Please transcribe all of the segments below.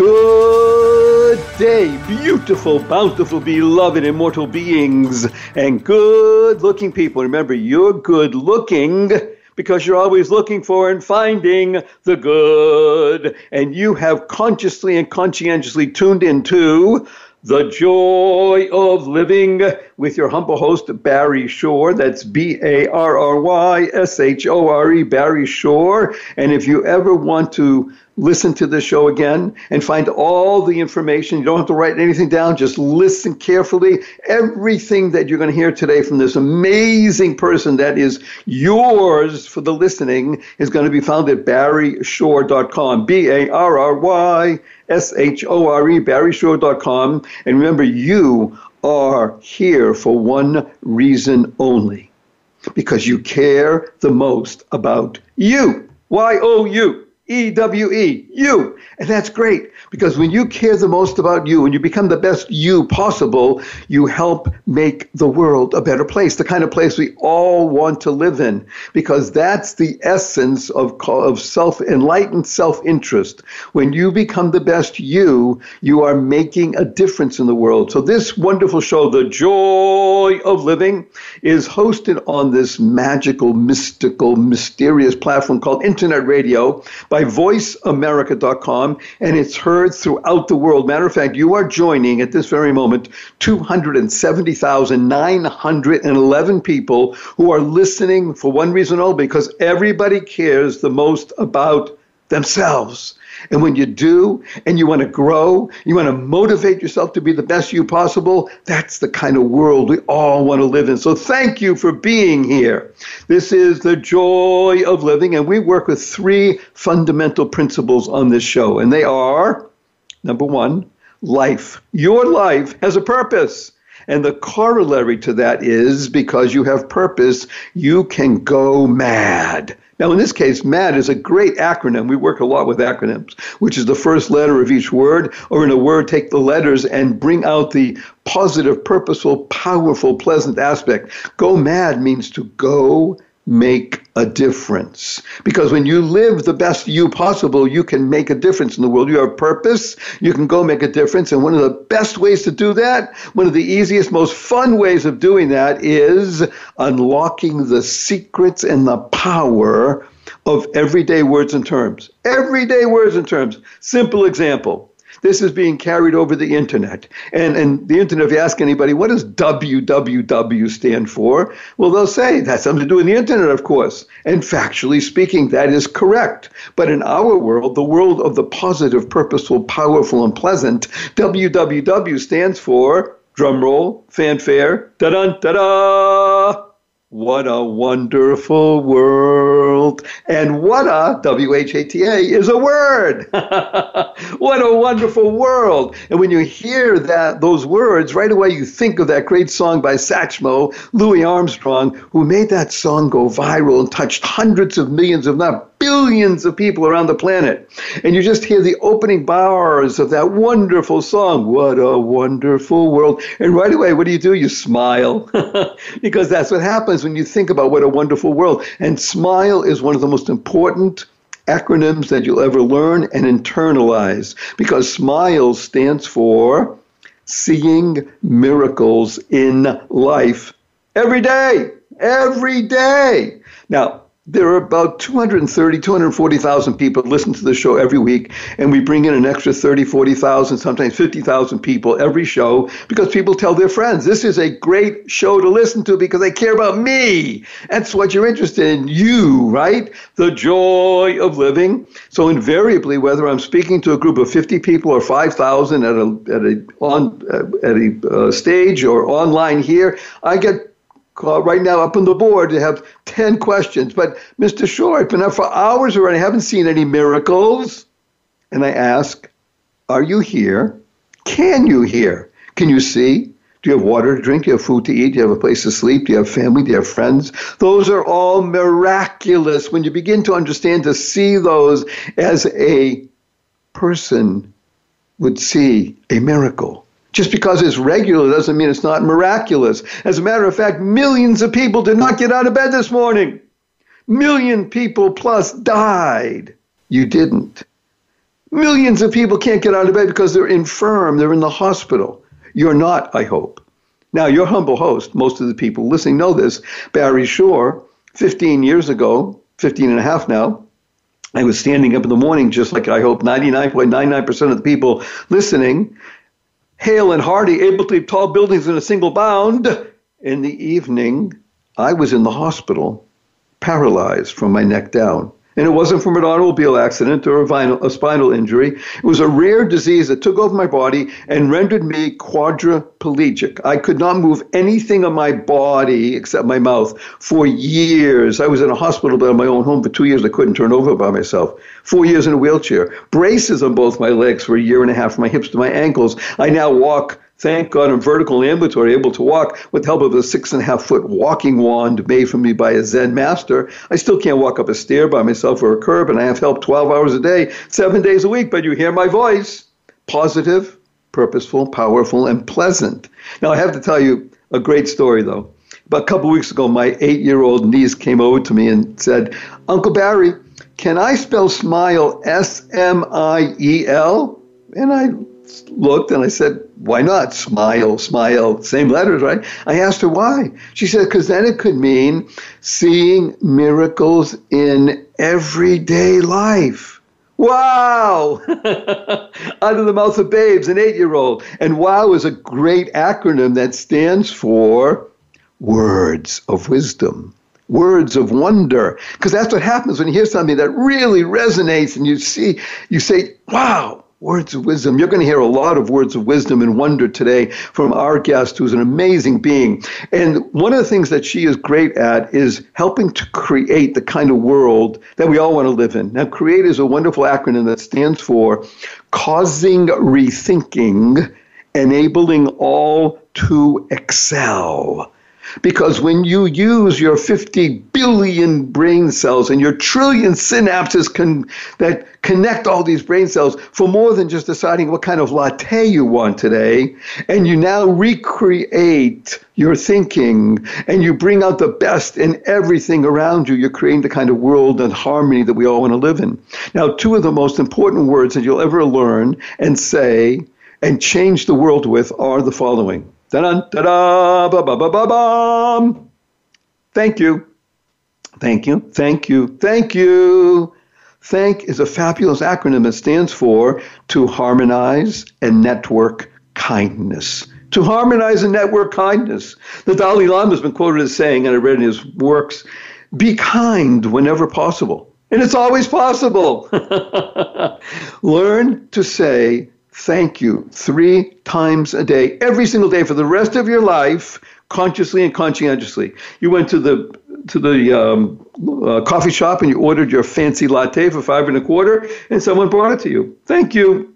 Good day, beautiful, bountiful, beloved, immortal beings, and good looking people. Remember, you're good looking because you're always looking for and finding the good. And you have consciously and conscientiously tuned into the Joy of Living with your humble host, Barry Shore. That's B A R R Y S H O R E, Barry Shore. And if you ever want to listen to the show again and find all the information. You don't have to write anything down, just listen carefully. Everything that you're going to hear today from this amazing person that is yours for the listening is going to be found at barryshore.com. B A R R Y S H O R E, barryshore.com. And remember, you are here for one reason only because you care the most about you. Y O U. E W E, you. And that's great because when you care the most about you and you become the best you possible, you help make the world a better place, the kind of place we all want to live in, because that's the essence of, of self enlightened self interest. When you become the best you, you are making a difference in the world. So, this wonderful show, The Joy of Living, is hosted on this magical, mystical, mysterious platform called Internet Radio by voiceamerica.com, and it's heard throughout the world. Matter of fact, you are joining at this very moment 270,911 people who are listening for one reason only because everybody cares the most about themselves. And when you do, and you want to grow, you want to motivate yourself to be the best you possible, that's the kind of world we all want to live in. So thank you for being here. This is the joy of living, and we work with three fundamental principles on this show, and they are number one, life. Your life has a purpose. And the corollary to that is because you have purpose, you can go mad. Now, in this case, MAD is a great acronym. We work a lot with acronyms, which is the first letter of each word, or in a word, take the letters and bring out the positive, purposeful, powerful, pleasant aspect. Go mad means to go make a difference. Because when you live the best you possible, you can make a difference in the world. You have purpose, you can go make a difference. And one of the best ways to do that, one of the easiest, most fun ways of doing that is unlocking the secrets and the power of everyday words and terms. Everyday words and terms. Simple example. This is being carried over the internet. And, and the internet, if you ask anybody, what does www stand for? Well, they'll say that's something to do with the internet, of course. And factually speaking, that is correct. But in our world, the world of the positive, purposeful, powerful, and pleasant, www stands for, drumroll, fanfare, da da da da what a wonderful world. And what a, W H A T A, is a word. what a wonderful world. And when you hear that, those words, right away you think of that great song by Satchmo, Louis Armstrong, who made that song go viral and touched hundreds of millions, if not billions of people around the planet. And you just hear the opening bars of that wonderful song, What a Wonderful World. And right away, what do you do? You smile. because that's what happens when you think about what a wonderful world. And smile is one of the most important acronyms that you'll ever learn and internalize because SMILE stands for seeing miracles in life every day. Every day. Now, there are about 230, 240,000 people listen to the show every week, and we bring in an extra 30, 40,000, sometimes 50,000 people every show because people tell their friends, this is a great show to listen to because they care about me. That's what you're interested in, you, right? The joy of living. So invariably, whether I'm speaking to a group of 50 people or 5,000 at a, at a, on, at a uh, stage or online here, I get Uh, right now up on the board to have 10 questions. But Mr. Shore, I've been up for hours already. I haven't seen any miracles. And I ask, Are you here? Can you hear? Can you see? Do you have water to drink? Do you have food to eat? Do you have a place to sleep? Do you have family? Do you have friends? Those are all miraculous when you begin to understand to see those as a person would see a miracle. Just because it's regular doesn't mean it's not miraculous. As a matter of fact, millions of people did not get out of bed this morning. Million people plus died. You didn't. Millions of people can't get out of bed because they're infirm, they're in the hospital. You're not, I hope. Now, your humble host, most of the people listening know this, Barry Shore, 15 years ago, 15 and a half now, I was standing up in the morning, just like I hope 99.99% of the people listening, hale and hearty, able to leap tall buildings in a single bound. In the evening, I was in the hospital, paralyzed from my neck down. And it wasn't from an automobile accident or a, vinyl, a, spinal injury. It was a rare disease that took over my body and rendered me quadriplegic. I could not move anything on my body except my mouth for years. I was in a hospital bed in my own home for two years. I couldn't turn over by myself. Four years in a wheelchair. Braces on both my legs for a year and a half from my hips to my ankles. I now walk Thank God I'm vertical and ambulatory, able to walk with the help of a six and a half foot walking wand made for me by a Zen master. I still can't walk up a stair by myself or a curb, and I have help 12 hours a day, seven days a week, but you hear my voice. Positive, purposeful, powerful, and pleasant. Now, I have to tell you a great story, though. About a couple weeks ago, my eight year old niece came over to me and said, Uncle Barry, can I spell smile S M I E L? And I looked and I said, why not? Smile, smile, same letters, right? I asked her why. She said, because then it could mean seeing miracles in everyday life. Wow! Out of the mouth of babes, an eight year old. And WOW is a great acronym that stands for Words of Wisdom words of wonder because that's what happens when you hear something that really resonates and you see you say wow Words of wisdom. You're going to hear a lot of words of wisdom and wonder today from our guest, who's an amazing being. And one of the things that she is great at is helping to create the kind of world that we all want to live in. Now, CREATE is a wonderful acronym that stands for Causing Rethinking, Enabling All to Excel. Because when you use your 50 billion brain cells and your trillion synapses can, that connect all these brain cells for more than just deciding what kind of latte you want today, and you now recreate your thinking and you bring out the best in everything around you, you're creating the kind of world and harmony that we all want to live in. Now, two of the most important words that you'll ever learn and say and change the world with are the following Thank you. Thank you. Thank you. Thank you. Thank is a fabulous acronym that stands for to harmonize and network kindness. To harmonize and network kindness. The Dalai Lama has been quoted as saying, and I read in his works, be kind whenever possible. And it's always possible. Learn to say thank you three times a day, every single day for the rest of your life, consciously and conscientiously. You went to the to the um, uh, coffee shop and you ordered your fancy latte for five and a quarter, and someone brought it to you. Thank you.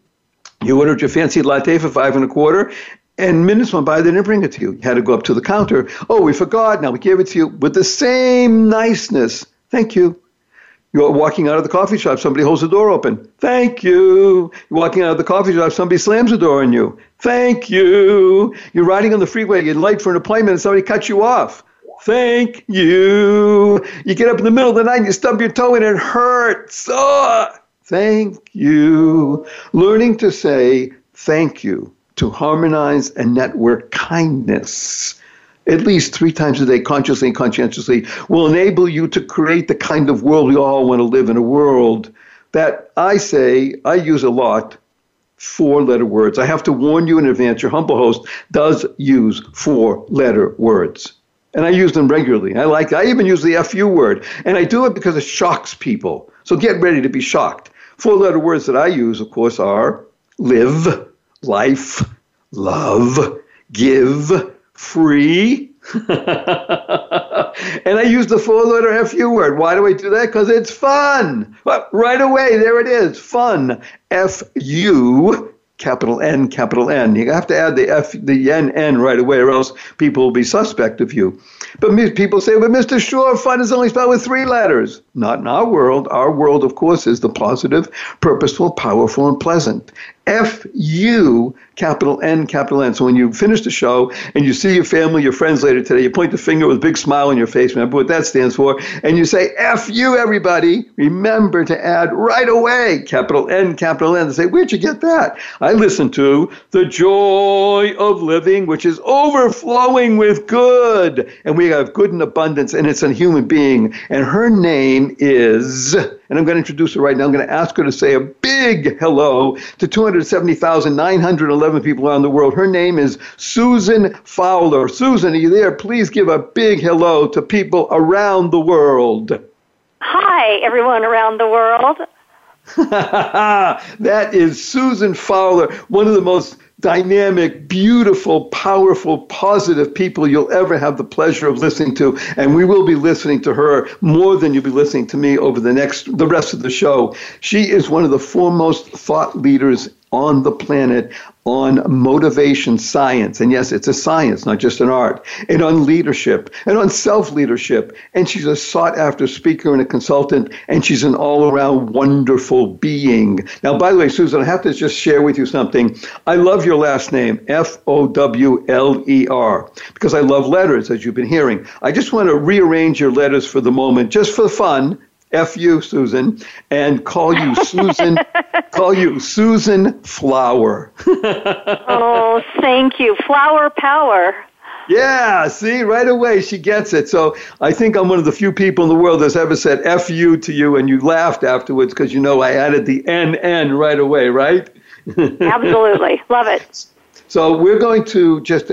You ordered your fancy latte for five and a quarter, and minutes went by, they didn't bring it to you. You had to go up to the counter. Oh, we forgot. Now we gave it to you with the same niceness. Thank you. You're walking out of the coffee shop, somebody holds the door open. Thank you. You're walking out of the coffee shop, somebody slams the door on you. Thank you. You're riding on the freeway, you're late for an appointment, and somebody cuts you off. Thank you. You get up in the middle of the night and you stub your toe and it hurts. Oh, thank you. Learning to say thank you to harmonize and network kindness at least three times a day, consciously and conscientiously, will enable you to create the kind of world we all want to live in a world that I say I use a lot four letter words. I have to warn you in advance, your humble host does use four letter words. And I use them regularly. I like I even use the FU word. And I do it because it shocks people. So get ready to be shocked. Four letter words that I use, of course, are live, life, love, give, free. and I use the four letter FU word. Why do I do that? Because it's fun. Well, right away, there it is. Fun. F U capital N, capital N. You have to add the F, the N, N right away, or else people will be suspect of you. But people say, but Mr. Shore, fun is only spelled with three letters. Not in our world. Our world, of course, is the positive, purposeful, powerful, and pleasant. F U capital N capital N. So when you finish the show and you see your family, your friends later today, you point the finger with a big smile on your face. Remember what that stands for? And you say F U everybody. Remember to add right away capital N capital N. They say, where'd you get that? I listened to the joy of living, which is overflowing with good, and we have good in abundance, and it's a human being, and her name is and I'm going to introduce her right now. I'm going to ask her to say a big hello to 270,911 people around the world. Her name is Susan Fowler. Susan, are you there? Please give a big hello to people around the world. Hi, everyone around the world. that is Susan Fowler, one of the most dynamic, beautiful, powerful, positive people you'll ever have the pleasure of listening to. And we will be listening to her more than you'll be listening to me over the next, the rest of the show. She is one of the foremost thought leaders on the planet on motivation science. And yes, it's a science, not just an art, and on leadership and on self leadership. And she's a sought after speaker and a consultant, and she's an all around wonderful being. Now, by the way, Susan, I have to just share with you something. I love your last name, F O W L E R, because I love letters, as you've been hearing. I just want to rearrange your letters for the moment, just for fun. F you, Susan, and call you Susan, call you Susan Flower. oh, thank you. Flower power. Yeah, see, right away she gets it. So I think I'm one of the few people in the world that's ever said F you to you and you laughed afterwards because you know I added the NN right away, right? Absolutely. Love it. So we're going to just,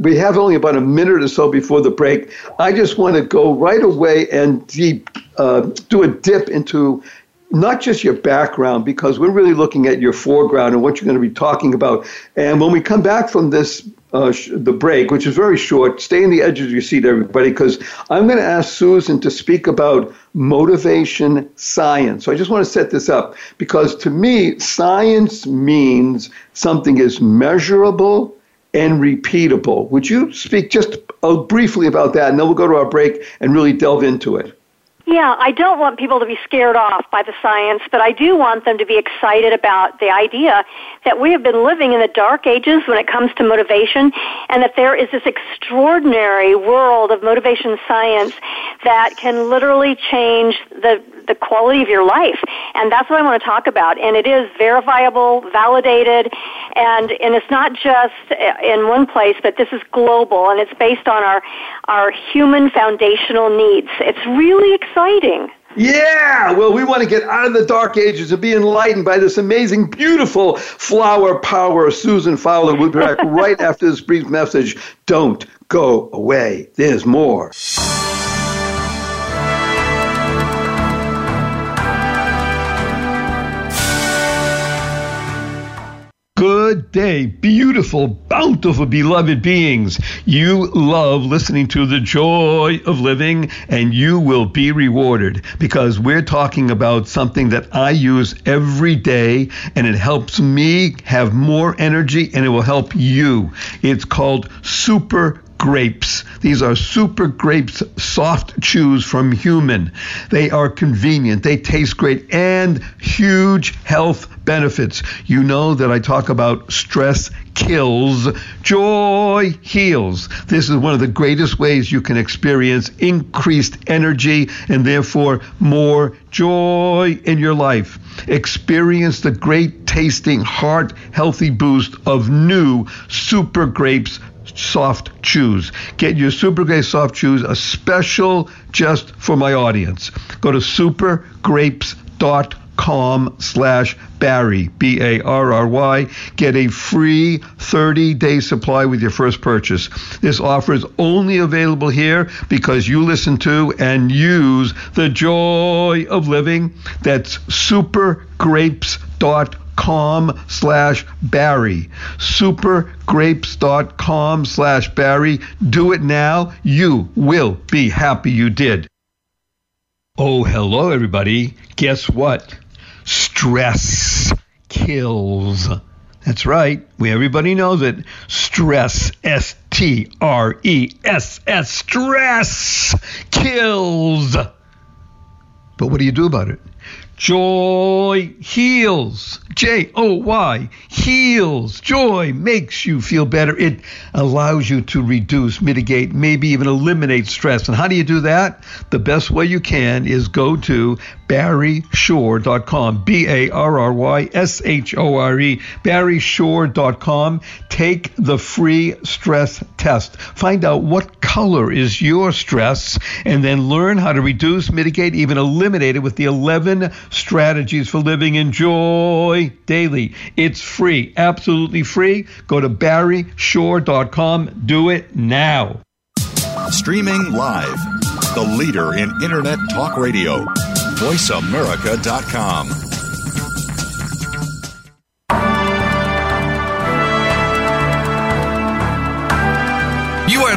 we have only about a minute or so before the break. I just want to go right away and deep, uh, do a dip into not just your background, because we're really looking at your foreground and what you're going to be talking about. And when we come back from this uh, sh- the break, which is very short. Stay in the edge of your seat, everybody, because I'm going to ask Susan to speak about motivation science. So I just want to set this up because to me, science means something is measurable and repeatable. Would you speak just uh, briefly about that, and then we'll go to our break and really delve into it? Yeah, I don't want people to be scared off by the science, but I do want them to be excited about the idea that we have been living in the dark ages when it comes to motivation and that there is this extraordinary world of motivation science that can literally change the the quality of your life. And that's what I want to talk about. And it is verifiable, validated, and, and it's not just in one place, but this is global and it's based on our, our human foundational needs. It's really exciting. Yeah, well, we want to get out of the dark ages and be enlightened by this amazing, beautiful flower power. Susan Fowler we'll be back right after this brief message. Don't go away. There's more. Good day, beautiful, bountiful, beloved beings. You love listening to the joy of living, and you will be rewarded because we're talking about something that I use every day, and it helps me have more energy, and it will help you. It's called Super grapes. These are super grapes, soft chews from human. They are convenient, they taste great, and huge health benefits. You know that I talk about stress kills, joy heals. This is one of the greatest ways you can experience increased energy and therefore more joy in your life. Experience the great tasting, heart healthy boost of new super grapes soft chews. Get your Super Grapes soft chews, a special just for my audience. Go to supergrapes.com slash Barry, B A R R Y. Get a free 30 day supply with your first purchase. This offer is only available here because you listen to and use the joy of living. That's supergrapes.com slash Barry. Supergrapes.com slash Barry. Do it now. You will be happy you did. Oh, hello, everybody. Guess what? Stress kills. That's right. We everybody knows it. Stress, S T R E S S, stress kills. But what do you do about it? Joy heals. J O Y heals. Joy makes you feel better. It allows you to reduce, mitigate, maybe even eliminate stress. And how do you do that? The best way you can is go to barryshore.com. B A R R Y S H O R E. barryshore.com. Take the free stress test. Find out what color is your stress and then learn how to reduce, mitigate, even eliminate it with the 11 strategies for living in joy daily. It's free, absolutely free. Go to barryshore.com. Do it now. Streaming live, the leader in Internet Talk Radio, voiceamerica.com.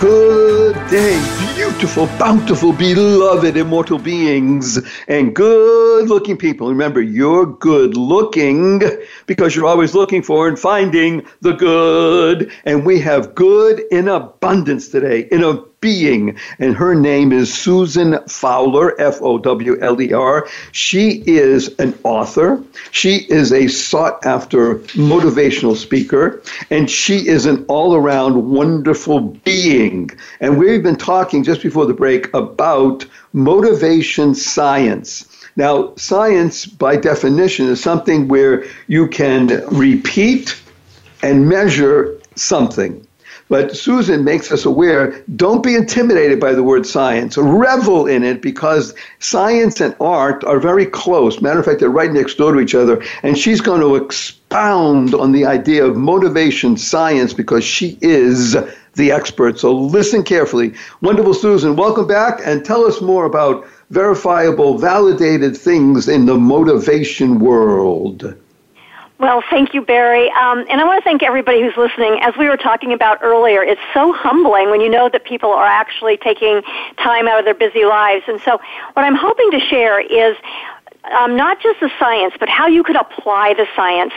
Good day, beautiful, bountiful, beloved, immortal beings, and good looking people. Remember, you're good looking because you're always looking for and finding the good. And we have good in abundance today, in a being, and her name is Susan Fowler, F O W L E R. She is an author, she is a sought after motivational speaker, and she is an all around wonderful being. And we've been talking just before the break about motivation science. Now, science, by definition, is something where you can repeat and measure something. But Susan makes us aware don't be intimidated by the word science. Revel in it because science and art are very close. Matter of fact, they're right next door to each other. And she's going to expound on the idea of motivation science because she is the expert. So listen carefully. Wonderful Susan, welcome back and tell us more about verifiable, validated things in the motivation world. Well, thank you, Barry. Um, and I want to thank everybody who's listening. As we were talking about earlier, it's so humbling when you know that people are actually taking time out of their busy lives. And so what I'm hoping to share is um, not just the science, but how you could apply the science.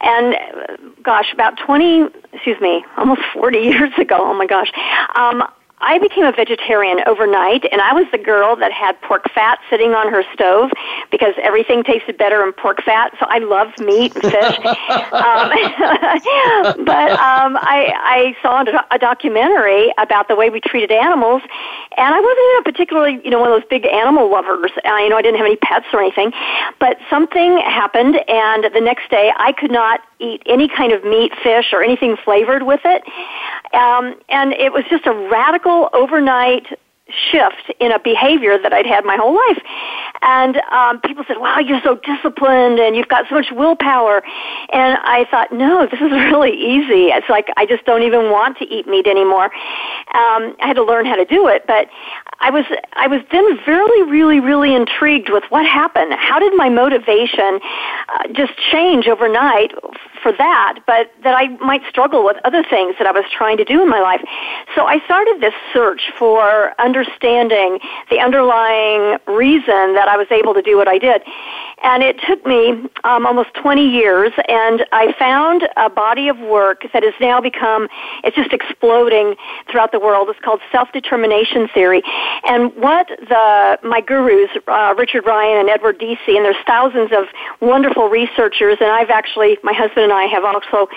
And uh, gosh, about 20, excuse me, almost 40 years ago, oh my gosh, um, I became a vegetarian overnight, and I was the girl that had pork fat sitting on her stove because everything tasted better in pork fat. So I loved meat and fish. um, but um, I, I saw a documentary about the way we treated animals, and I wasn't a particularly, you know, one of those big animal lovers. Uh, you know, I didn't have any pets or anything. But something happened, and the next day I could not eat any kind of meat, fish, or anything flavored with it. Um, and it was just a radical overnight shift in a behavior that I'd had my whole life. And um, people said, wow, you're so disciplined and you've got so much willpower. And I thought, no, this is really easy. It's like I just don't even want to eat meat anymore. Um, I had to learn how to do it. But I was, I was then really, really, really intrigued with what happened. How did my motivation uh, just change overnight for that, but that I might struggle with other things that I was trying to do in my life. So I started this search for understanding the underlying reason that I was able to do what I did. And it took me um, almost 20 years, and I found a body of work that has now become, it's just exploding throughout the world. It's called self-determination theory. And what the, my gurus, uh, Richard Ryan and Edward Deci, and there's thousands of wonderful researchers, and I've actually, my husband and I have also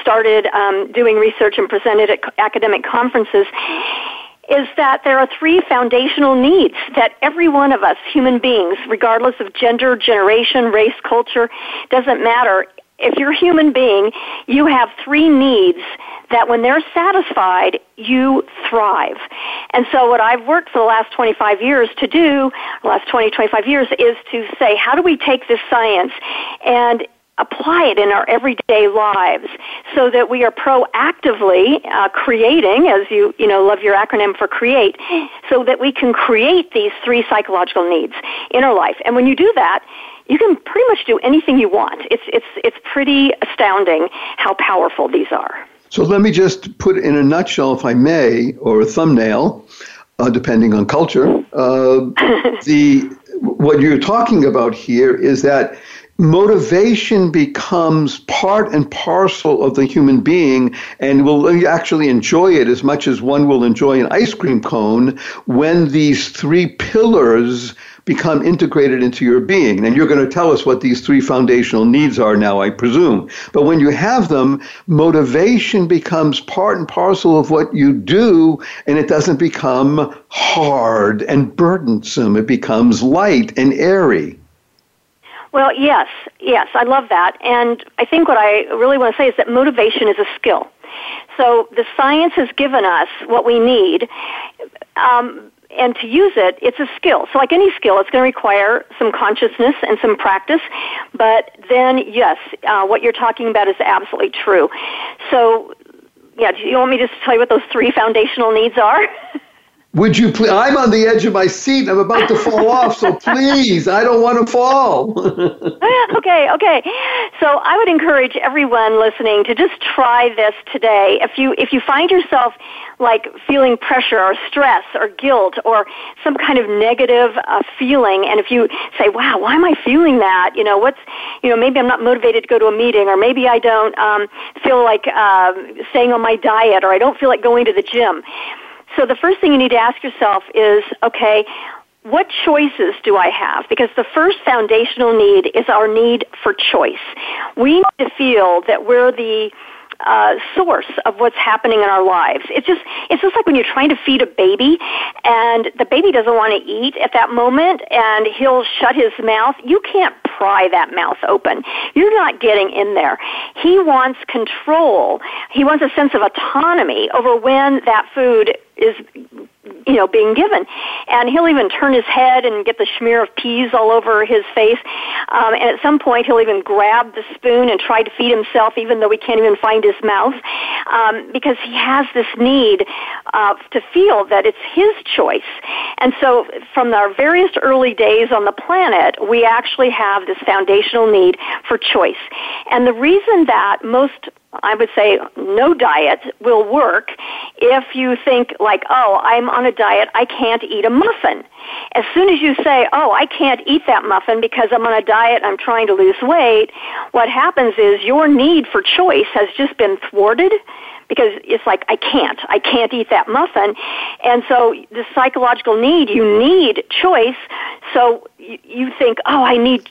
started um, doing research and presented at academic conferences is that there are three foundational needs that every one of us, human beings, regardless of gender, generation, race, culture, doesn't matter. If you're a human being, you have three needs that when they're satisfied, you thrive. And so what I've worked for the last 25 years to do, last 20, 25 years, is to say, how do we take this science and apply it in our everyday lives so that we are proactively uh, creating, as you, you know, love your acronym for create, so that we can create these three psychological needs in our life. And when you do that, you can pretty much do anything you want. It's, it's, it's pretty astounding how powerful these are. So let me just put in a nutshell, if I may, or a thumbnail, uh, depending on culture. Uh, the what you're talking about here is that motivation becomes part and parcel of the human being and will actually enjoy it as much as one will enjoy an ice cream cone when these three pillars become integrated into your being. And you're going to tell us what these three foundational needs are now, I presume. But when you have them, motivation becomes part and parcel of what you do, and it doesn't become hard and burdensome. It becomes light and airy. Well, yes, yes, I love that. And I think what I really want to say is that motivation is a skill. So the science has given us what we need. Um, and to use it, it's a skill. So like any skill, it's going to require some consciousness and some practice. But then, yes, uh, what you're talking about is absolutely true. So, yeah, do you want me to just tell you what those three foundational needs are? Would you please? I'm on the edge of my seat. I'm about to fall off, so please, I don't want to fall. okay, okay. So I would encourage everyone listening to just try this today. If you if you find yourself like feeling pressure or stress or guilt or some kind of negative uh, feeling, and if you say, "Wow, why am I feeling that?" You know, what's you know maybe I'm not motivated to go to a meeting, or maybe I don't um, feel like uh, staying on my diet, or I don't feel like going to the gym so the first thing you need to ask yourself is, okay, what choices do I have? Because the first foundational need is our need for choice. We need to feel that we're the uh, source of what's happening in our lives. It's just it's just like when you're trying to feed a baby and the baby doesn't want to eat at that moment and he'll shut his mouth. You can't pry that mouth open. You're not getting in there. He wants control. He wants a sense of autonomy over when that food is you know being given and he'll even turn his head and get the smear of peas all over his face. Um, and at some point he'll even grab the spoon and try to feed himself even though he can't even find his mouth. Um, because he has this need uh, to feel that it's his choice. And so from our various early days on the planet we actually have this foundational need for choice. And the reason that most I would say no diet will work if you think like, oh, I'm on a diet, I can't eat a muffin. As soon as you say, oh, I can't eat that muffin because I'm on a diet, I'm trying to lose weight, what happens is your need for choice has just been thwarted because it's like I can't, I can't eat that muffin, and so the psychological need, you need choice. So you, think, oh, I need,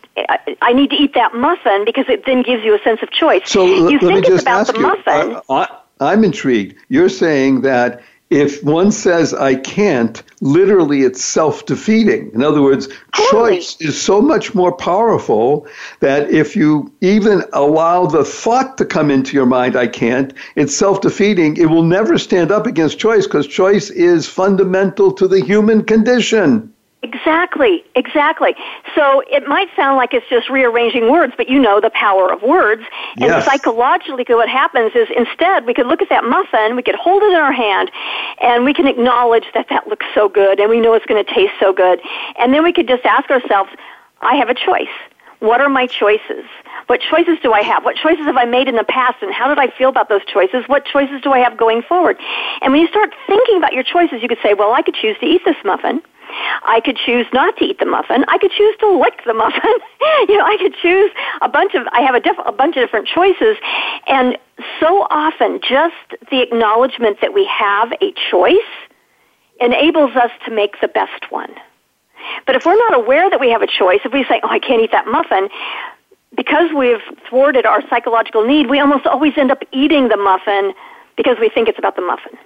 I need to eat that muffin because it then gives you a sense of choice. So you let think me it's just about the you, muffin. I, I, I'm intrigued. You're saying that if one says I can't, literally it's self defeating. In other words, Totally. choice is so much more powerful that if you even allow the thought to come into your mind, I can't, it's self defeating. It will never stand up against choice because choice is fundamental to the human condition. Exactly, exactly. So it might sound like it's just rearranging words, but you know the power of words. And Yes. psychologically, what happens is instead we could look at that muffin, we could hold it in our hand, and we can acknowledge that that looks so good, and we know it's going to taste so good. And then we could just ask ourselves, I have a choice. what are my choices? What choices do I have? What choices have I made in the past and how did I feel about those choices? What choices do I have going forward? And when you start thinking about your choices, you could say, well, I could choose to eat this muffin. I could choose not to eat the muffin. I could choose to lick the muffin. you know, I could choose a bunch of, I have a, diff, a bunch of different choices. And so often, just the acknowledgement that we have a choice enables us to make the best one. But if we're not aware that we have a choice, if we say, oh, I can't eat that muffin, because we've thwarted our psychological need, we almost always end up eating the muffin because we think it's about the muffin.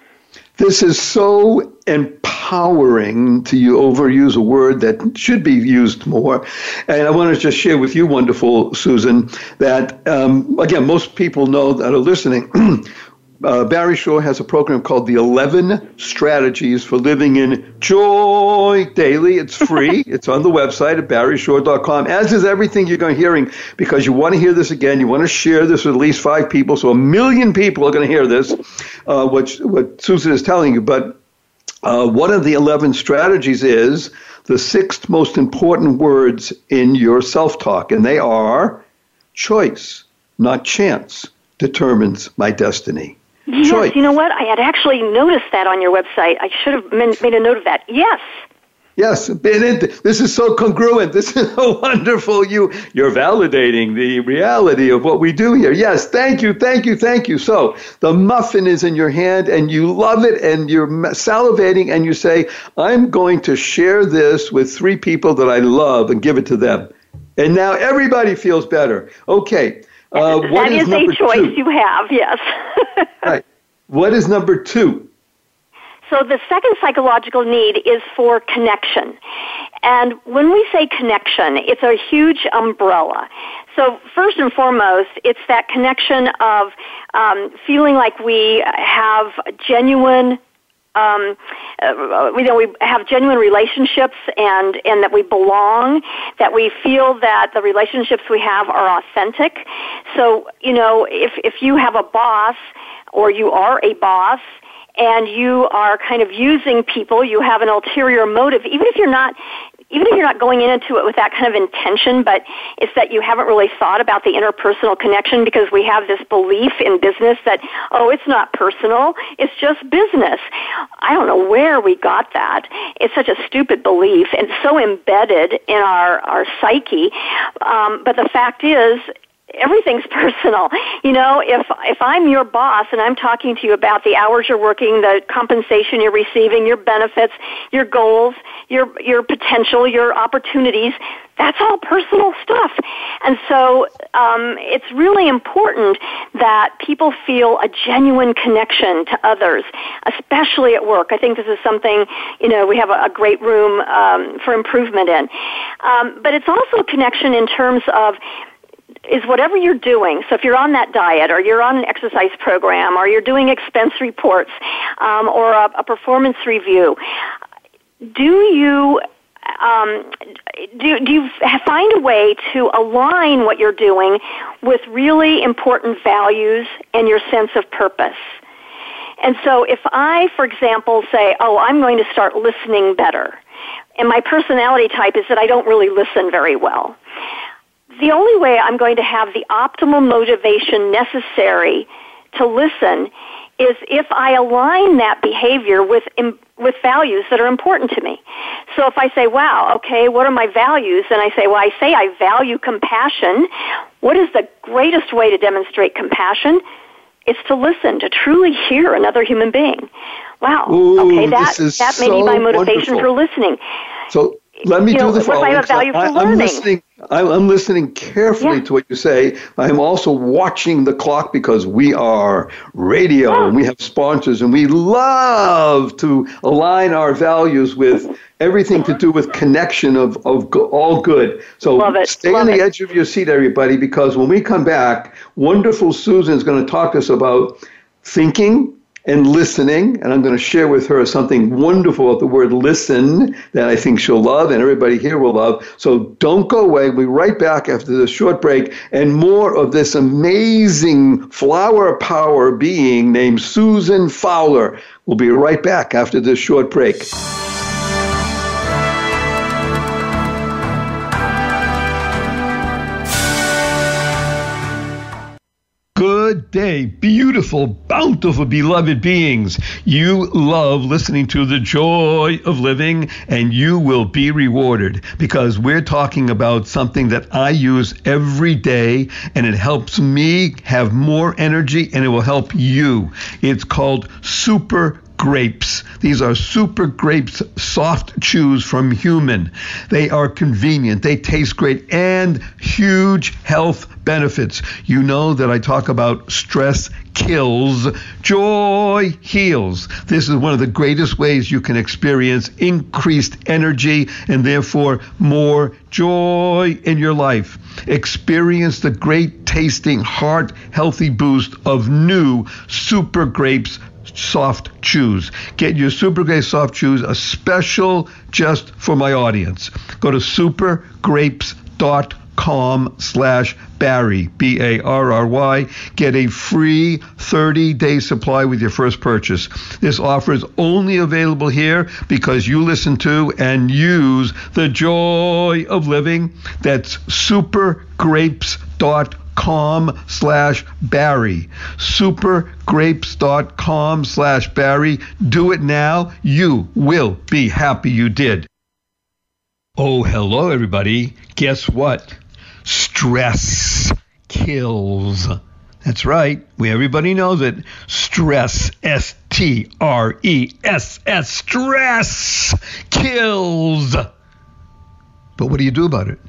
This is so empowering to you overuse a word that should be used more. And I want to just share with you, wonderful Susan, that um, again, most people know that are listening. uh, Barry Shore has a program called the 11 Strategies for Living in Joy Daily. It's free. it's on the website at barryshore.com, as is everything you're going to hearing because you want to hear this again. You want to share this with at least five people. So a million people are going to hear this, uh, which, what Susan is telling you. But uh, one of the 11 strategies is the sixth most important words in your self talk, and they are choice, not chance, determines my destiny. Yes, you know what? I had actually noticed that on your website. I should have made a note of that. Yes. Yes, this is so congruent. This is so wonderful. You you're validating the reality of what we do here. Yes, thank you, thank you, thank you. So the muffin is in your hand, and you love it, and you're salivating, and you say, "I'm going to share this with three people that I love and give it to them." And now everybody feels better. Okay, uh, that is, is a choice two? you have, yes. right. What is number two? So the second psychological need is for connection. And when we say connection, it's a huge umbrella. So first and foremost, it's that connection of um, feeling like we have genuine um, uh, you know, we have genuine relationships and, and that we belong, that we feel that the relationships we have are authentic. So, you know, if, if you have a boss or you are a boss and you are kind of using people, you have an ulterior motive, even if you're not even if you're not going into it with that kind of intention, but it's that you haven't really thought about the interpersonal connection because we have this belief in business that, oh, it's not personal, it's just business. I don't know where we got that. It's such a stupid belief and so embedded in our, our psyche. Um, but the fact is, everything's personal. You know, if if I'm your boss and I'm talking to you about the hours you're working, the compensation you're receiving, your benefits, your goals, your your potential, your opportunities, that's all personal stuff. And so um, it's really important that people feel a genuine connection to others, especially at work. I think this is something, you know, we have a, a great room um, for improvement in. Um, but it's also a connection in terms of is whatever you're doing. So if you're on that diet, or you're on an exercise program, or you're doing expense reports, um, or a, a performance review, do you um, do, do you find a way to align what you're doing with really important values and your sense of purpose? And so if I, for example, say, oh, I'm going to start listening better, and my personality type is that I don't really listen very well the only way I'm going to have the optimal motivation necessary to listen is if I align that behavior with with values that are important to me. So if I say, "Wow, okay, what are my values?" and I say, "Well, I say I value compassion." What is the greatest way to demonstrate compassion? It's to listen, to truly hear another human being. Wow. Ooh, okay, that that may so be my motivation wonderful. for listening. So let me do know, the following. Value for I, learning? I'm listening. I'm listening carefully Yeah. to what you say. I'm also watching the clock because we are radio Yeah. and we oh. have sponsors and we love to align our values with everything to do with connection of, of go- all good. So stay Love on the it. edge of your seat, everybody, because when we come back, wonderful Susan is going to talk to us about thinking and listening. And I'm going to share with her something wonderful about the word listen that I think she'll love and everybody here will love. So don't go away. We'll be right back after this short break and more of this amazing flower power being named Susan Fowler. We'll be right back after this short break. Day, beautiful, bountiful, beloved beings. You love listening to the joy of living, and you will be rewarded because we're talking about something that I use every day, and it helps me have more energy, and it will help you. It's called Super grapes. These are super grapes soft chews from human. They are convenient, they taste great, and huge health benefits. You know that I talk about stress kills, joy heals. This is one of the greatest ways you can experience increased energy and therefore more joy in your life. Experience the great tasting, heart healthy boost of new super grapes soft chews. Get your Super Grape soft chews, a special just for my audience. Go to supergrapes.com slash Barry, B A R R Y. Get a free 30 day supply with your first purchase. This offer is only available here because you listen to and use the joy of living. That's supergrapes.com com slash Barry. Supergrapes.com slash Barry. Do it now. You will be happy you did. Oh, hello, everybody. Guess what? Stress kills. That's right. We everybody knows it. Stress, S T R E S S, stress kills. But what do you do about it?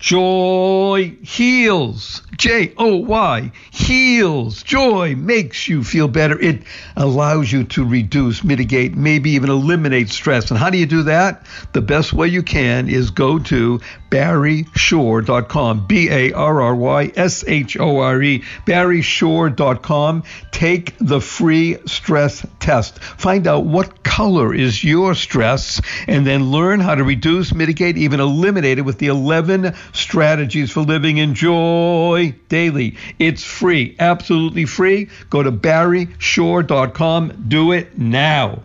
Joy heals. J O Y heals. Joy makes you feel better. It allows you to reduce, mitigate, maybe even eliminate stress. And how do you do that? The best way you can is go to barryshore.com. B A R R Y S H O R E. barryshore.com. Take the free stress test. Find out what color is your stress and then learn how to reduce, mitigate, even eliminate it with the 11 strategies for living in joy daily. It's free, absolutely free. Go to barryshore.com. Do it now.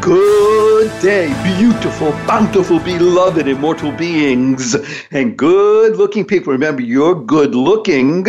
Good day, beautiful, bountiful, beloved, immortal beings, and good looking people. Remember, you're good looking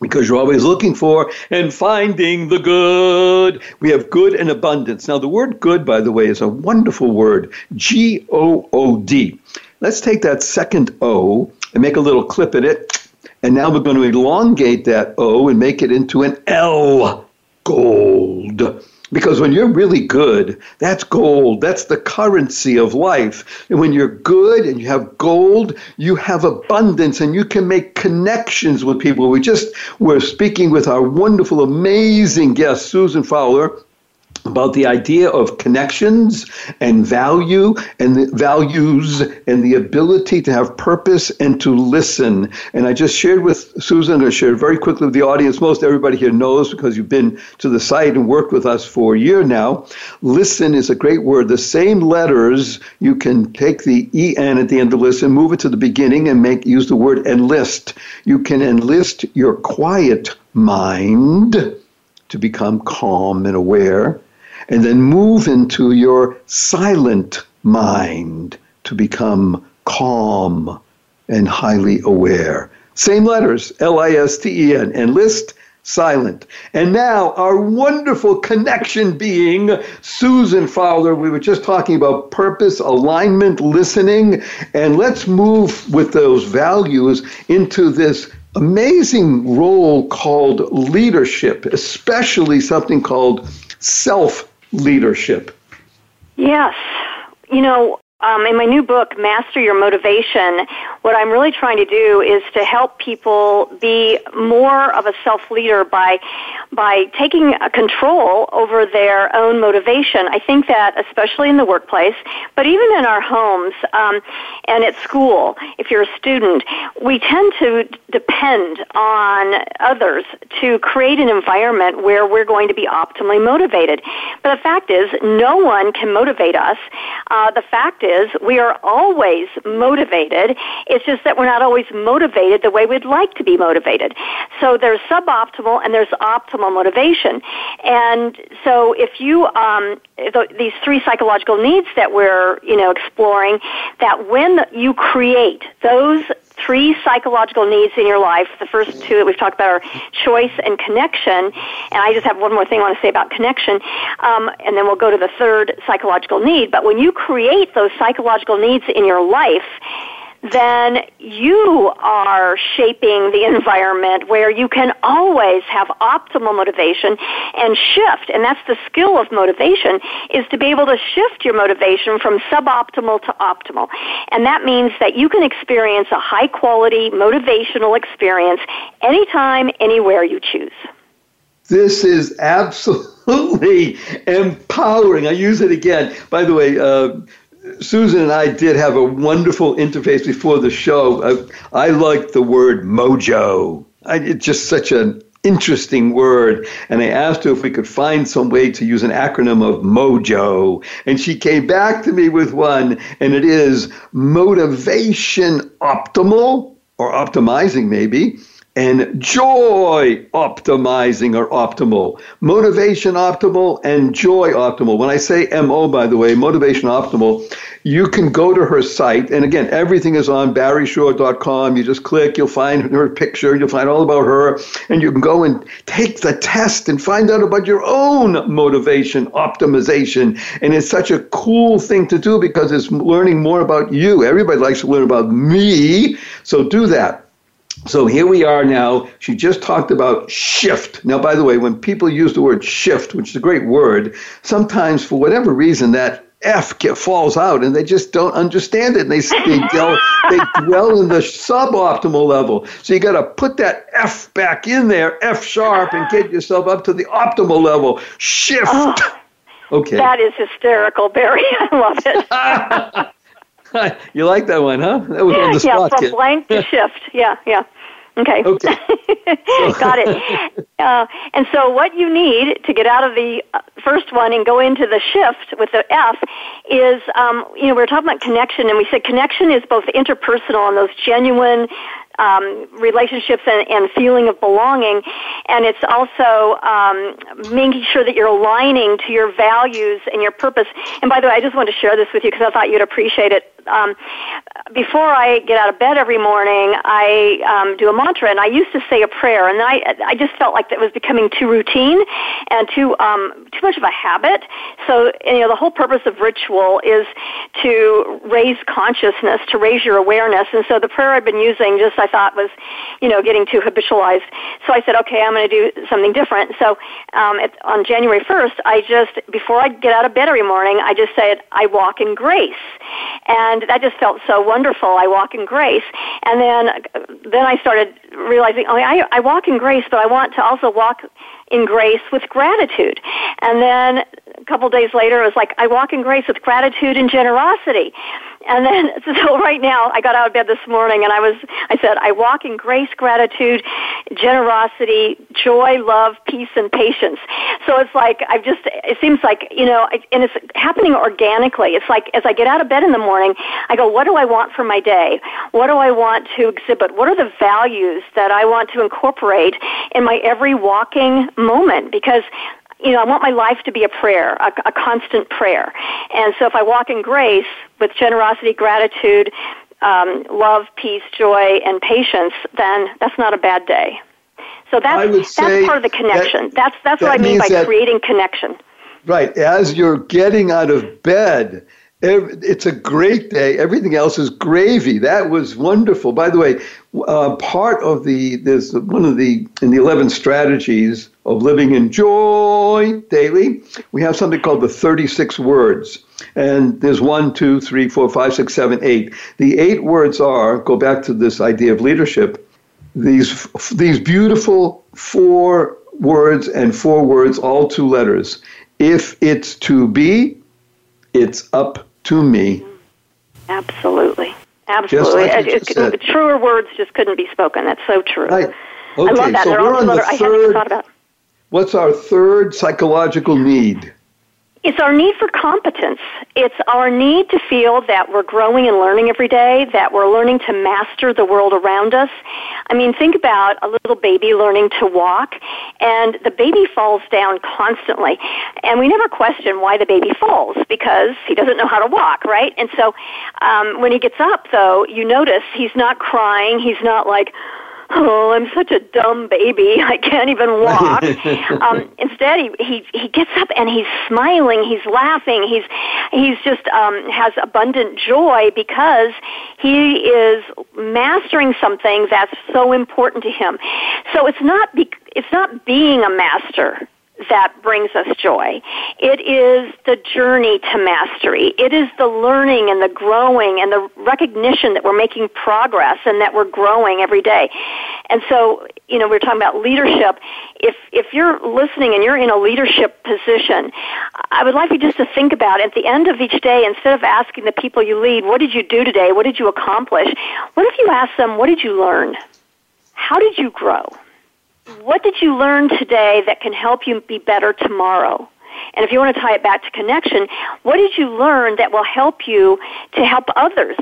because you're always looking for and finding the good. We have good and abundance. Now, the word good, by the way, is a wonderful word G O O D. Let's take that second O and make a little clip in it. And now we're going to elongate that O and make it into an L. Gold. Because when you're really good, that's gold. That's the currency of life. And when you're good and you have gold, you have abundance and you can make connections with people. We just were speaking with our wonderful, amazing guest, Susan Fowler about the idea of connections and value and the values and the ability to have purpose and to listen. And I just shared with Susan, I shared very quickly with the audience. Most everybody here knows because you've been to the site and worked with us for a year now. Listen is a great word. The same letters, you can take the EN at the end of listen, move it to the beginning and make use the word enlist. You can enlist your quiet mind to become calm and aware and then move into your silent mind to become calm and highly aware. Same letters, L I S T E N, enlist, silent. And now, our wonderful connection being Susan Fowler. We were just talking about purpose, alignment, listening, and let's move with those values into this amazing role called leadership, especially something called self leadership. Yes. You know, Um, in my new book, Master Your Motivation, what I'm really trying to do is to help people be more of a self leader by by taking control over their own motivation. I think that especially in the workplace, but even in our homes um, and at school, if you're a student, we tend to depend on others to create an environment where we're going to be optimally motivated. But the fact is, no one can motivate us. Uh, the fact is, we are always motivated. It's just that we're not always motivated the way we'd like to be motivated. So there's suboptimal and there's optimal motivation. And so if you, um, these three psychological needs that we're, you know, exploring, that when you create those three psychological needs in your life. The first two that we've talked about are choice and connection. And I just have one more thing I want to say about connection. Um, and then we'll go to the third psychological need. But when you create those psychological needs in your life, then you are shaping the environment where you can always have optimal motivation and shift. And that's the skill of motivation is to be able to shift your motivation from suboptimal to optimal. And that means that you can experience a high quality motivational experience anytime, anywhere you choose. This is absolutely empowering. I use it again. By the way, uh, Susan and I did have a wonderful interface before the show. I, I like the word mojo. I, it's just such an interesting word. And I asked her if we could find some way to use an acronym of mojo. And she came back to me with one, and it is motivation optimal or optimizing maybe and joy optimizing or optimal. Motivation optimal and joy optimal. When I say MO, by the way, motivation optimal, you can go to her site. And again, everything is on barryshore.com. You just click, you'll find her picture, you'll find all about her, and you can go and take the test and find out about your own motivation optimization. And it's such a cool thing to do because it's learning more about you. Everybody likes to learn about me. So do that. So here we are now. She just talked about shift. Now, by the way, when people use the word shift, which is a great word, sometimes for whatever reason that F falls out and they just don't understand it and they, they, dwell, they dwell in the suboptimal level. So you got to put that F back in there, F sharp, and get yourself up to the optimal level. Shift. Oh, okay. That is hysterical, Barry. I love it. you like that one, huh? That was on the yeah, spot. Yeah, from kid. blank to shift. Yeah, yeah. Okay. Okay. Got it. Uh, and so, what you need to get out of the uh, first one and go into the shift with the F is, um, you know, we are talking about connection, and we said connection is both interpersonal and those genuine um, relationships and, and feeling of belonging, and it's also um, making sure that you're aligning to your values and your purpose. And by the way, I just wanted to share this with you because I thought you'd appreciate it um, before I get out of bed every morning, I um, do a mantra, and I used to say a prayer, and I I just felt like that was becoming too routine and too um, too much of a habit. So you know, the whole purpose of ritual is to raise consciousness, to raise your awareness, and so the prayer I've been using just I thought was, you know, getting too habitualized. So I said, okay, I'm going to do something different. So um, it, on January 1st, I just before I get out of bed every morning, I just said I walk in grace, and and that just felt so wonderful. I walk in grace, and then then I started realizing, oh, I, I walk in grace, but I want to also walk in grace with gratitude. And then a couple days later, it was like, I walk in grace with gratitude and generosity. And then, so right now, I got out of bed this morning and I was, I said, I walk in grace, gratitude, generosity, joy, love, peace, and patience. So it's like, I've just, it seems like, you know, and it's happening organically. It's like, as I get out of bed in the morning, I go, what do I want for my day? What do I want to exhibit? What are the values that I want to incorporate in my every walking moment? Because you know, I want my life to be a prayer, a, a constant prayer. And so if I walk in grace with generosity, gratitude, um, love, peace, joy, and patience, then that's not a bad day. So that's that's part of the connection. That, that's that's that what I mean by that, creating connection. Right. As you're getting out of bed, it's a great day. Everything else is gravy. That was wonderful. By the way, uh, part of the there's one of the in the eleven strategies of living in joy daily, we have something called the 36 words. And there's one, two, three, four, five, six, seven, eight. The eight words are go back to this idea of leadership. These these beautiful four words and four words, all two letters. If it's to be, it's up to me. Absolutely. Absolutely. Like it, uh, it, truer words just couldn't be spoken. That's so true. Right. Okay, I love that. So we're on the third, What's our third psychological need? It's our need for competence. It's our need to feel that we're growing and learning every day, that we're learning to master the world around us. I mean, think about a little baby learning to walk, and the baby falls down constantly. And we never question why the baby falls because he doesn't know how to walk, right? And so um, when he gets up, though, you notice he's not crying. He's not like, oh, I'm such a dumb baby. I can't even walk. um, instead, he, he he gets up and he's smiling. He's laughing. He's he's just um, has abundant joy because he is mastering something that's so important to him. So it's not be, it's not being a master that brings us joy. It is the journey to mastery. It is the learning and the growing and the recognition that we're making progress and that we're growing every day. And so, you know, we're talking about leadership. If if you're listening and you're in a leadership position, I would like you just to think about at the end of each day, instead of asking the people you lead, what did you do today? What did you accomplish? What if you ask them, what did you learn? How did you grow? What did you learn today that can help you be better tomorrow? And if you want to tie it back to connection, what did you learn that will help you to help others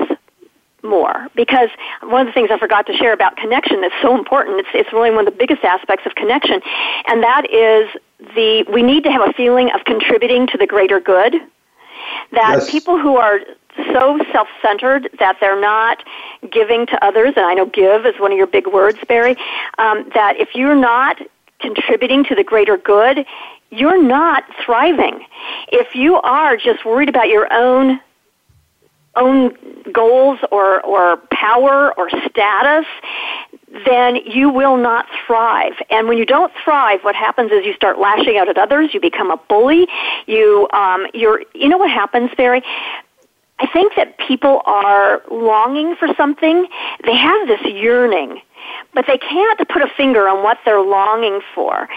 more? Because one of the things I forgot to share about connection that's so important, it's, it's really one of the biggest aspects of connection, and that is the, we need to have a feeling of contributing to the greater good. That yes. people who are so self centered that they're not giving to others, and I know give is one of your big words, Barry, um, that if you're not contributing to the greater good, you're not thriving. If you are just worried about your own own goals or, or power or status, then you will not thrive. And when you don't thrive, what happens is you start lashing out at others. You become a bully. You, um, you're, you know what happens, Barry? I think that people are longing for something. They have this yearning, but they can't put a finger on what they're longing for.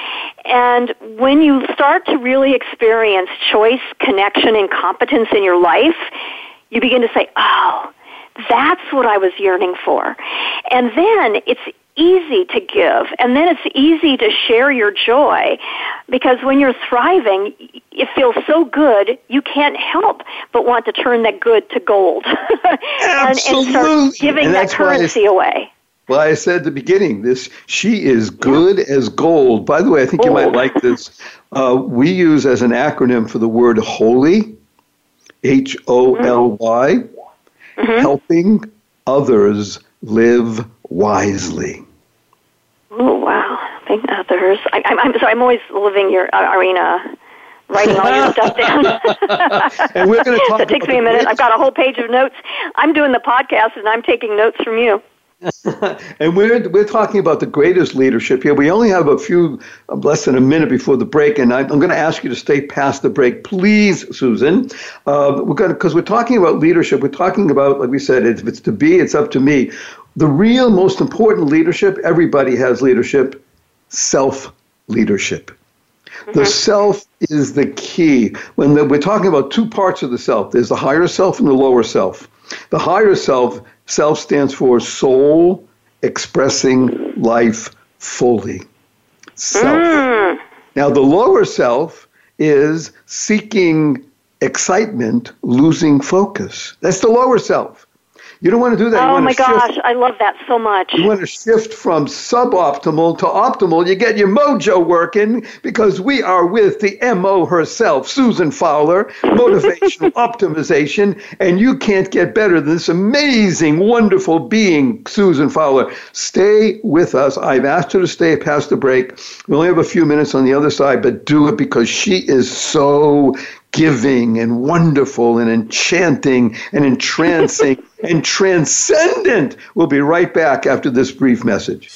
And when you start to really experience choice, connection, and competence in your life, you begin to say, oh, that's what I was yearning for. And then it's easy to give and then it's easy to share your joy because when you're thriving it feels so good you can't help but want to turn that good to gold and, and start giving and that currency away well i said at the beginning this she is good yeah. as gold by the way i think gold. you might like this uh, we use as an acronym for the word holy h-o-l-y mm-hmm. helping others live wisely. Oh wow! Thank others. I, I'm, I'm sorry. I'm always living your uh, arena writing all your stuff down. and we're going to talk. it takes me a minute. I've got a whole page of notes. I'm doing the podcast, and I'm taking notes from you. and we're we're talking about the greatest leadership here. We only have a few uh, less than a minute before the break, and I, am going to ask you to stay past the break, please, Susan. Uh, we're going because we're talking about leadership. We're talking about, like we said, if it's to be, it's up to me. The real most important leadership. Everybody has leadership. Self leadership. Mm-hmm. The self is the key. When the, we're talking about two parts of the self, there's the higher self and the lower self. The higher self Self stands for soul expressing life fully. Self. Mm. Now, the lower self is seeking excitement, losing focus. That's the lower self. You don't want to do that. Oh my gosh, I love that so much. You want to shift from suboptimal to optimal. You get your mojo working because we are with the MO herself, Susan Fowler, motivational optimization, and you can't get better than this amazing, wonderful being, Susan Fowler. Stay with us. I've asked her to stay past the break. We only have a few minutes on the other side, but do it because she is so giving and wonderful and enchanting and entrancing and transcendent. We'll be right back after this brief message.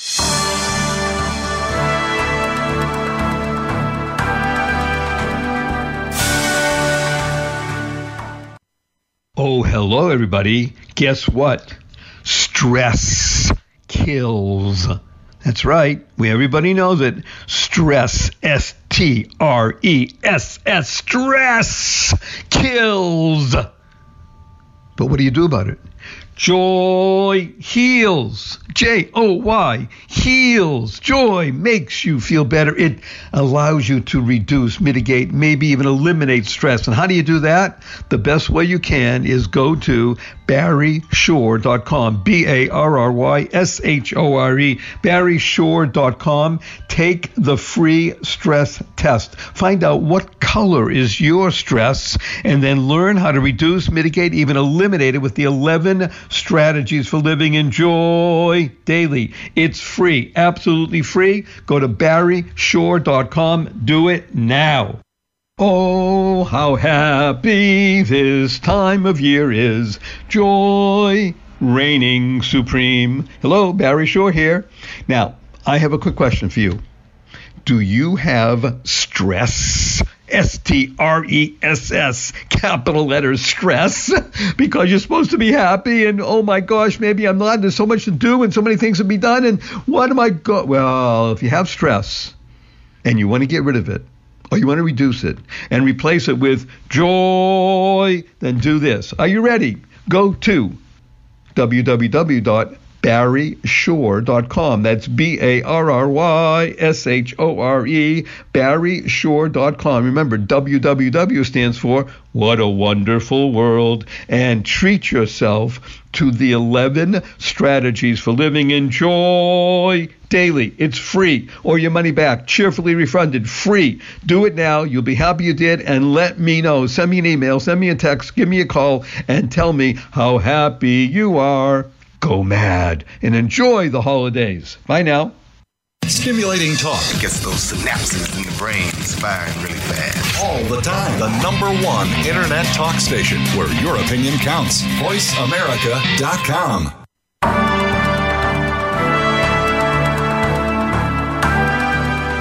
Oh, hello, everybody. Guess what? Stress kills. That's right. We everybody knows it. Stress, S T R E S S, stress kills. But what do you do about it? Joy heals. J O Y heals. Joy makes you feel better. It allows you to reduce, mitigate, maybe even eliminate stress. And how do you do that? The best way you can is go to barryshore.com. B A R R Y S H O R E. barryshore.com. Take the free stress test. Find out what color is your stress and then learn how to reduce, mitigate, even eliminate it with the 11 strategies for living in joy daily. It's free, absolutely free. Go to barryshore.com. Do it now. Oh, how happy this time of year is. Joy reigning supreme. Hello, Barry Shore here. Now, I have a quick question for you. Do you have stress? S T R E S S, capital letters, stress, because you're supposed to be happy. And oh my gosh, maybe I'm not. There's so much to do and so many things to be done. And what am I go? Well, if you have stress and you want to get rid of it, or you want to reduce it and replace it with joy, then do this. Are you ready? Go to www barryshore.com. That's B A R R Y S H O R E, barryshore.com. Remember, WWW stands for What a Wonderful World. And treat yourself to the 11 strategies for living in joy daily. It's free or your money back, cheerfully refunded, free. Do it now. You'll be happy you did and let me know. Send me an email, send me a text, give me a call and tell me how happy you are go mad and enjoy the holidays. Bye now. Stimulating talk gets those synapses in the brain firing really fast. All the time. The number one internet talk station where your opinion counts. VoiceAmerica.com.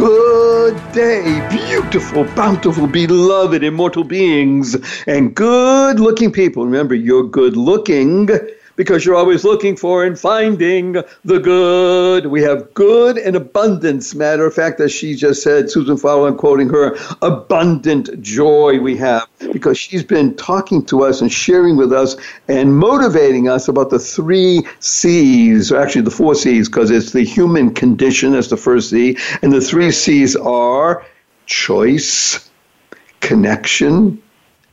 Good day, beautiful, bountiful, beloved, immortal beings, and good looking people. Remember, you're good looking because you're always looking for and finding the good. We have good and abundance. Matter of fact, as she just said, Susan Fowler, I'm quoting her, abundant joy we have because she's been talking to us and sharing with us and motivating us about the three C's, or actually the four C's, because it's the human condition as the first C, and the three C's are choice, connection,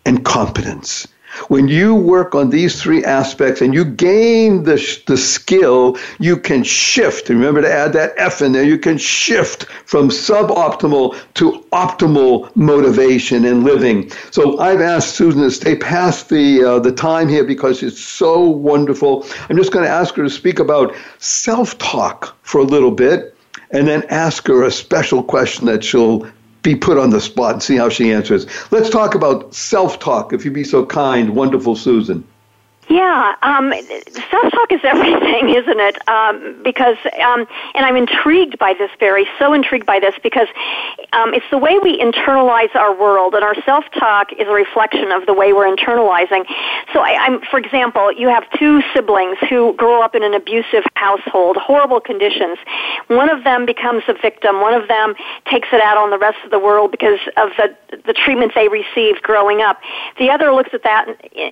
and competence. When you work on these three aspects and you gain the, the skill, you can shift. Remember to add that F in there. You can shift from suboptimal to optimal motivation and living. So I've asked Susan to stay past the uh, the time here because it's so wonderful. I'm just going to ask her to speak about self talk for a little bit and then ask her a special question that she'll be put on the spot and see how she answers. Let's talk about self talk, if you'd be so kind, wonderful Susan. Yeah, um, self-talk is everything, isn't it? Um, because, um, and I'm intrigued by this, Barry. So intrigued by this because um, it's the way we internalize our world, and our self-talk is a reflection of the way we're internalizing. So, I, I'm, for example, you have two siblings who grow up in an abusive household, horrible conditions. One of them becomes a victim. One of them takes it out on the rest of the world because of the the treatment they received growing up. The other looks at that,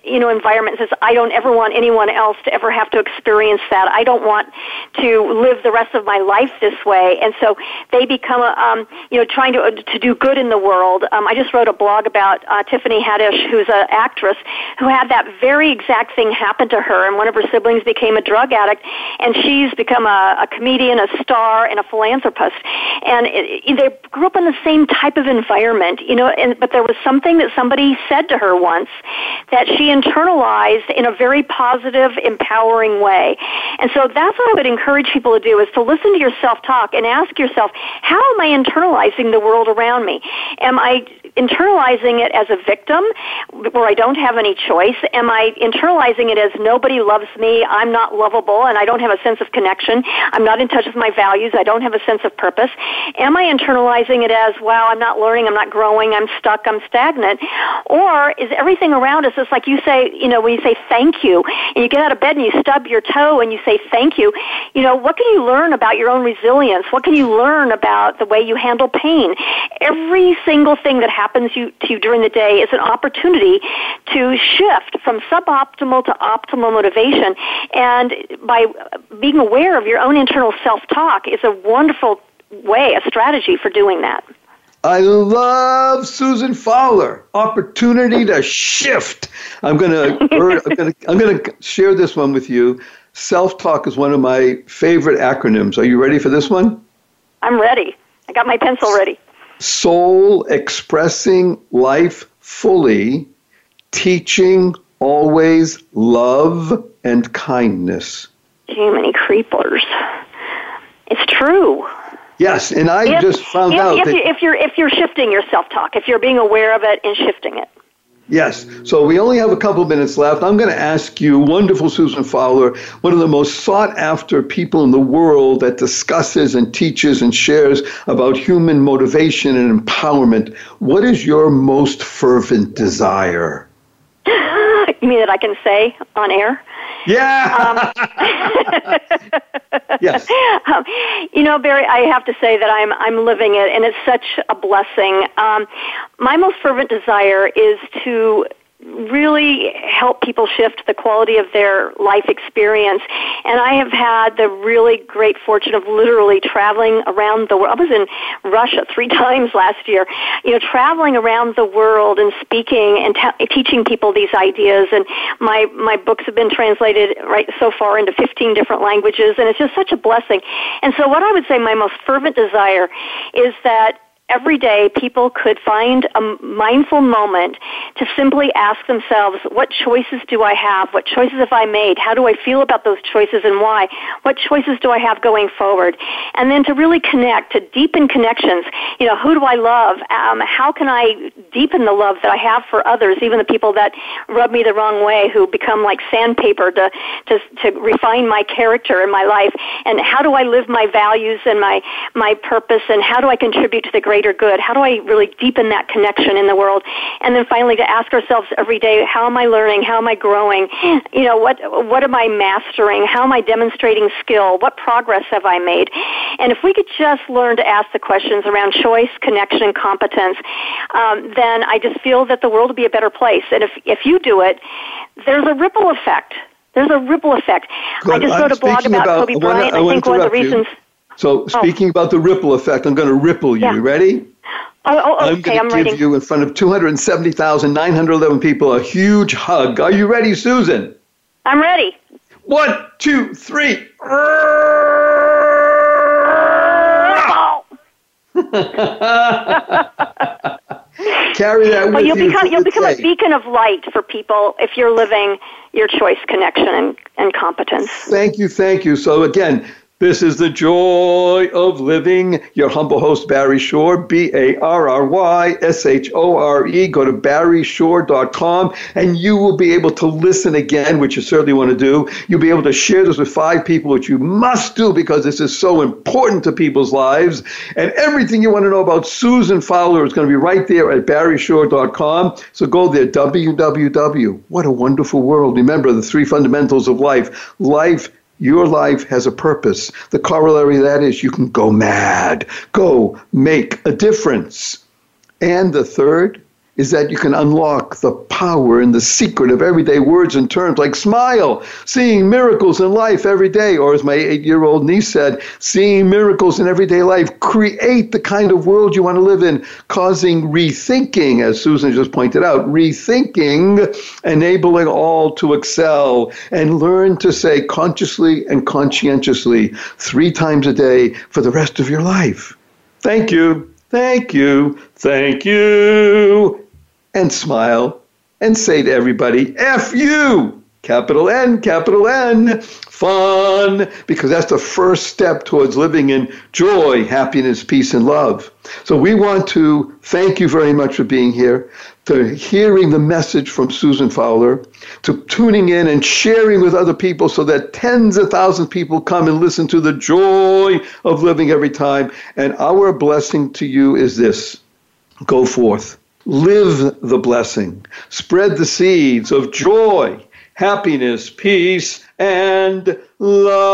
you know, environment and says, "I don't." Don't ever want anyone else to ever have to experience that. I don't want to live the rest of my life this way. And so they become, a, um, you know, trying to to do good in the world. Um, I just wrote a blog about uh, Tiffany Haddish, who's an actress who had that very exact thing happened to her, and one of her siblings became a drug addict, and she's become a, a comedian, a star, and a philanthropist. And it, it, they grew up in the same type of environment, you know. And, but there was something that somebody said to her once that she internalized in a very positive, empowering way. And so that's what I would encourage people to do: is to listen to your self-talk and ask yourself, how am I internalizing the world around me? Am I internalizing it as a victim where I don't have any choice? Am I internalizing it as nobody loves me, I'm not lovable, and I don't have a sense of connection? I'm not in touch with my values, I don't have a sense of purpose? Am I internalizing it as, wow, I'm not learning, I'm not growing, I'm stuck, I'm stagnant? Or is everything around us just like you say, you know, when you say thank you, and you get out of bed and you stub your toe and you say thank you, you know, what can you learn about your own resilience? What can you learn about the way you handle pain? Every single thing that happens happens you, to you during the day is an opportunity to shift from suboptimal to optimal motivation. And by being aware of your own internal self-talk is a wonderful way, a strategy for doing that. I love Susan Fowler. Opportunity to shift. I'm gonna, er, I'm gonna, I'm gonna share this one with you. Self-talk is one of my favorite acronyms. Are you ready for this one? I'm ready. I got my pencil ready soul expressing life fully, teaching always love and kindness. Too many creepers. It's true. Yes, and I if, just found if, out if, that if you're if you're shifting your self talk, if you're being aware of it and shifting it. Yes. So we only have a couple of minutes left. I'm going to ask you, wonderful Susan Fowler, one of the most sought after people in the world that discusses and teaches and shares about human motivation and empowerment. What is your most fervent desire? You mean that I can say on air? Yeah. Um, yes. Um, you know, Barry, I have to say that I'm I'm living it, and it's such a blessing. Um, my most fervent desire is to really help people shift the quality of their life experience. And I have had the really great fortune of literally traveling around the world. I was in Russia three times last year, you know, traveling around the world and speaking and t- teaching people these ideas. And my, my books have been translated right so far into 15 different languages. And it's just such a blessing. And so what I would say my most fervent desire is that every day people could find a mindful moment to simply ask themselves, what choices do I have? What choices have I made? How do I feel about those choices and why? What choices do I have going forward? And then to really connect, to deepen connections. You know, who do I love? Um, how can I deepen the love that I have for others, even the people that rub me the wrong way, who become like sandpaper to, to, to refine my character in my life? And how do I live my values and my, my purpose and how do I contribute to the great greater good? How do I really deepen that connection in the world? And then finally to ask ourselves every day, how am I learning? How am I growing? You know, what, what am I mastering? How am I demonstrating skill? What progress have I made? And if we could just learn to ask the questions around choice, connection, and competence, um, then I just feel that the world will be a better place. And if, if you do it, there's a ripple effect. There's a ripple effect. Good. I just wrote a blog about, about Kobe Bryant. I, I think one of the reasons. You so oh. speaking oh. about the ripple effect, I'm going to ripple you. Yeah. Ready? Oh, oh, I'm going to give ready. you in front of 270,911 people a huge hug. Are you ready, Susan? I'm ready. One, two, three. Carry that with well, you'll you. Become, you'll become a beacon of light for people if you're living your choice, connection, and, and competence. Thank you, thank you. So again, this is the joy of living. Your humble host, Barry Shore, B A R R Y S H O R E. Go to barryshore.com and you will be able to listen again, which you certainly want to do. You'll be able to share this with five people, which you must do because this is so important to people's lives. And everything you want to know about Susan Fowler is going to be right there at barryshore.com. So go there, www. What a wonderful world. Remember the three fundamentals of life life your life has a purpose. The corollary of that is you can go mad, go make a difference. And the third, is that you can unlock the power and the secret of everyday words and terms like smile, seeing miracles in life every day, or as my eight year old niece said, seeing miracles in everyday life. Create the kind of world you want to live in, causing rethinking, as Susan just pointed out, rethinking, enabling all to excel and learn to say consciously and conscientiously three times a day for the rest of your life. Thank you. Thank you. Thank you and smile and say to everybody, F you, capital N, capital N, fun, because that's the first step towards living in joy, happiness, peace, and love. So we want to thank you very much for being here, for hearing the message from Susan Fowler, to tuning in and sharing with other people so that tens of thousands of people come and listen to the joy of living every time. And our blessing to you is this go forth Live the blessing. Spread the seeds of joy, happiness, peace, and love.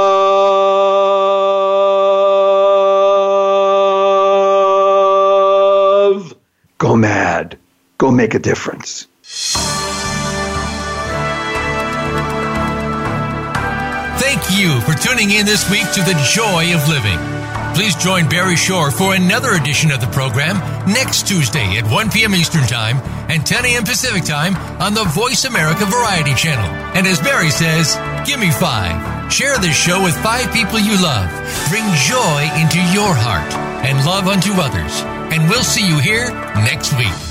Go mad. Go make a difference. Thank you for tuning in this week to The Joy of Living. Please join Barry Shore for another edition of the program next Tuesday at 1 p.m. Eastern Time and 10 a.m. Pacific Time on the Voice America Variety Channel. And as Barry says, give me five. Share this show with five people you love. Bring joy into your heart and love unto others. And we'll see you here next week.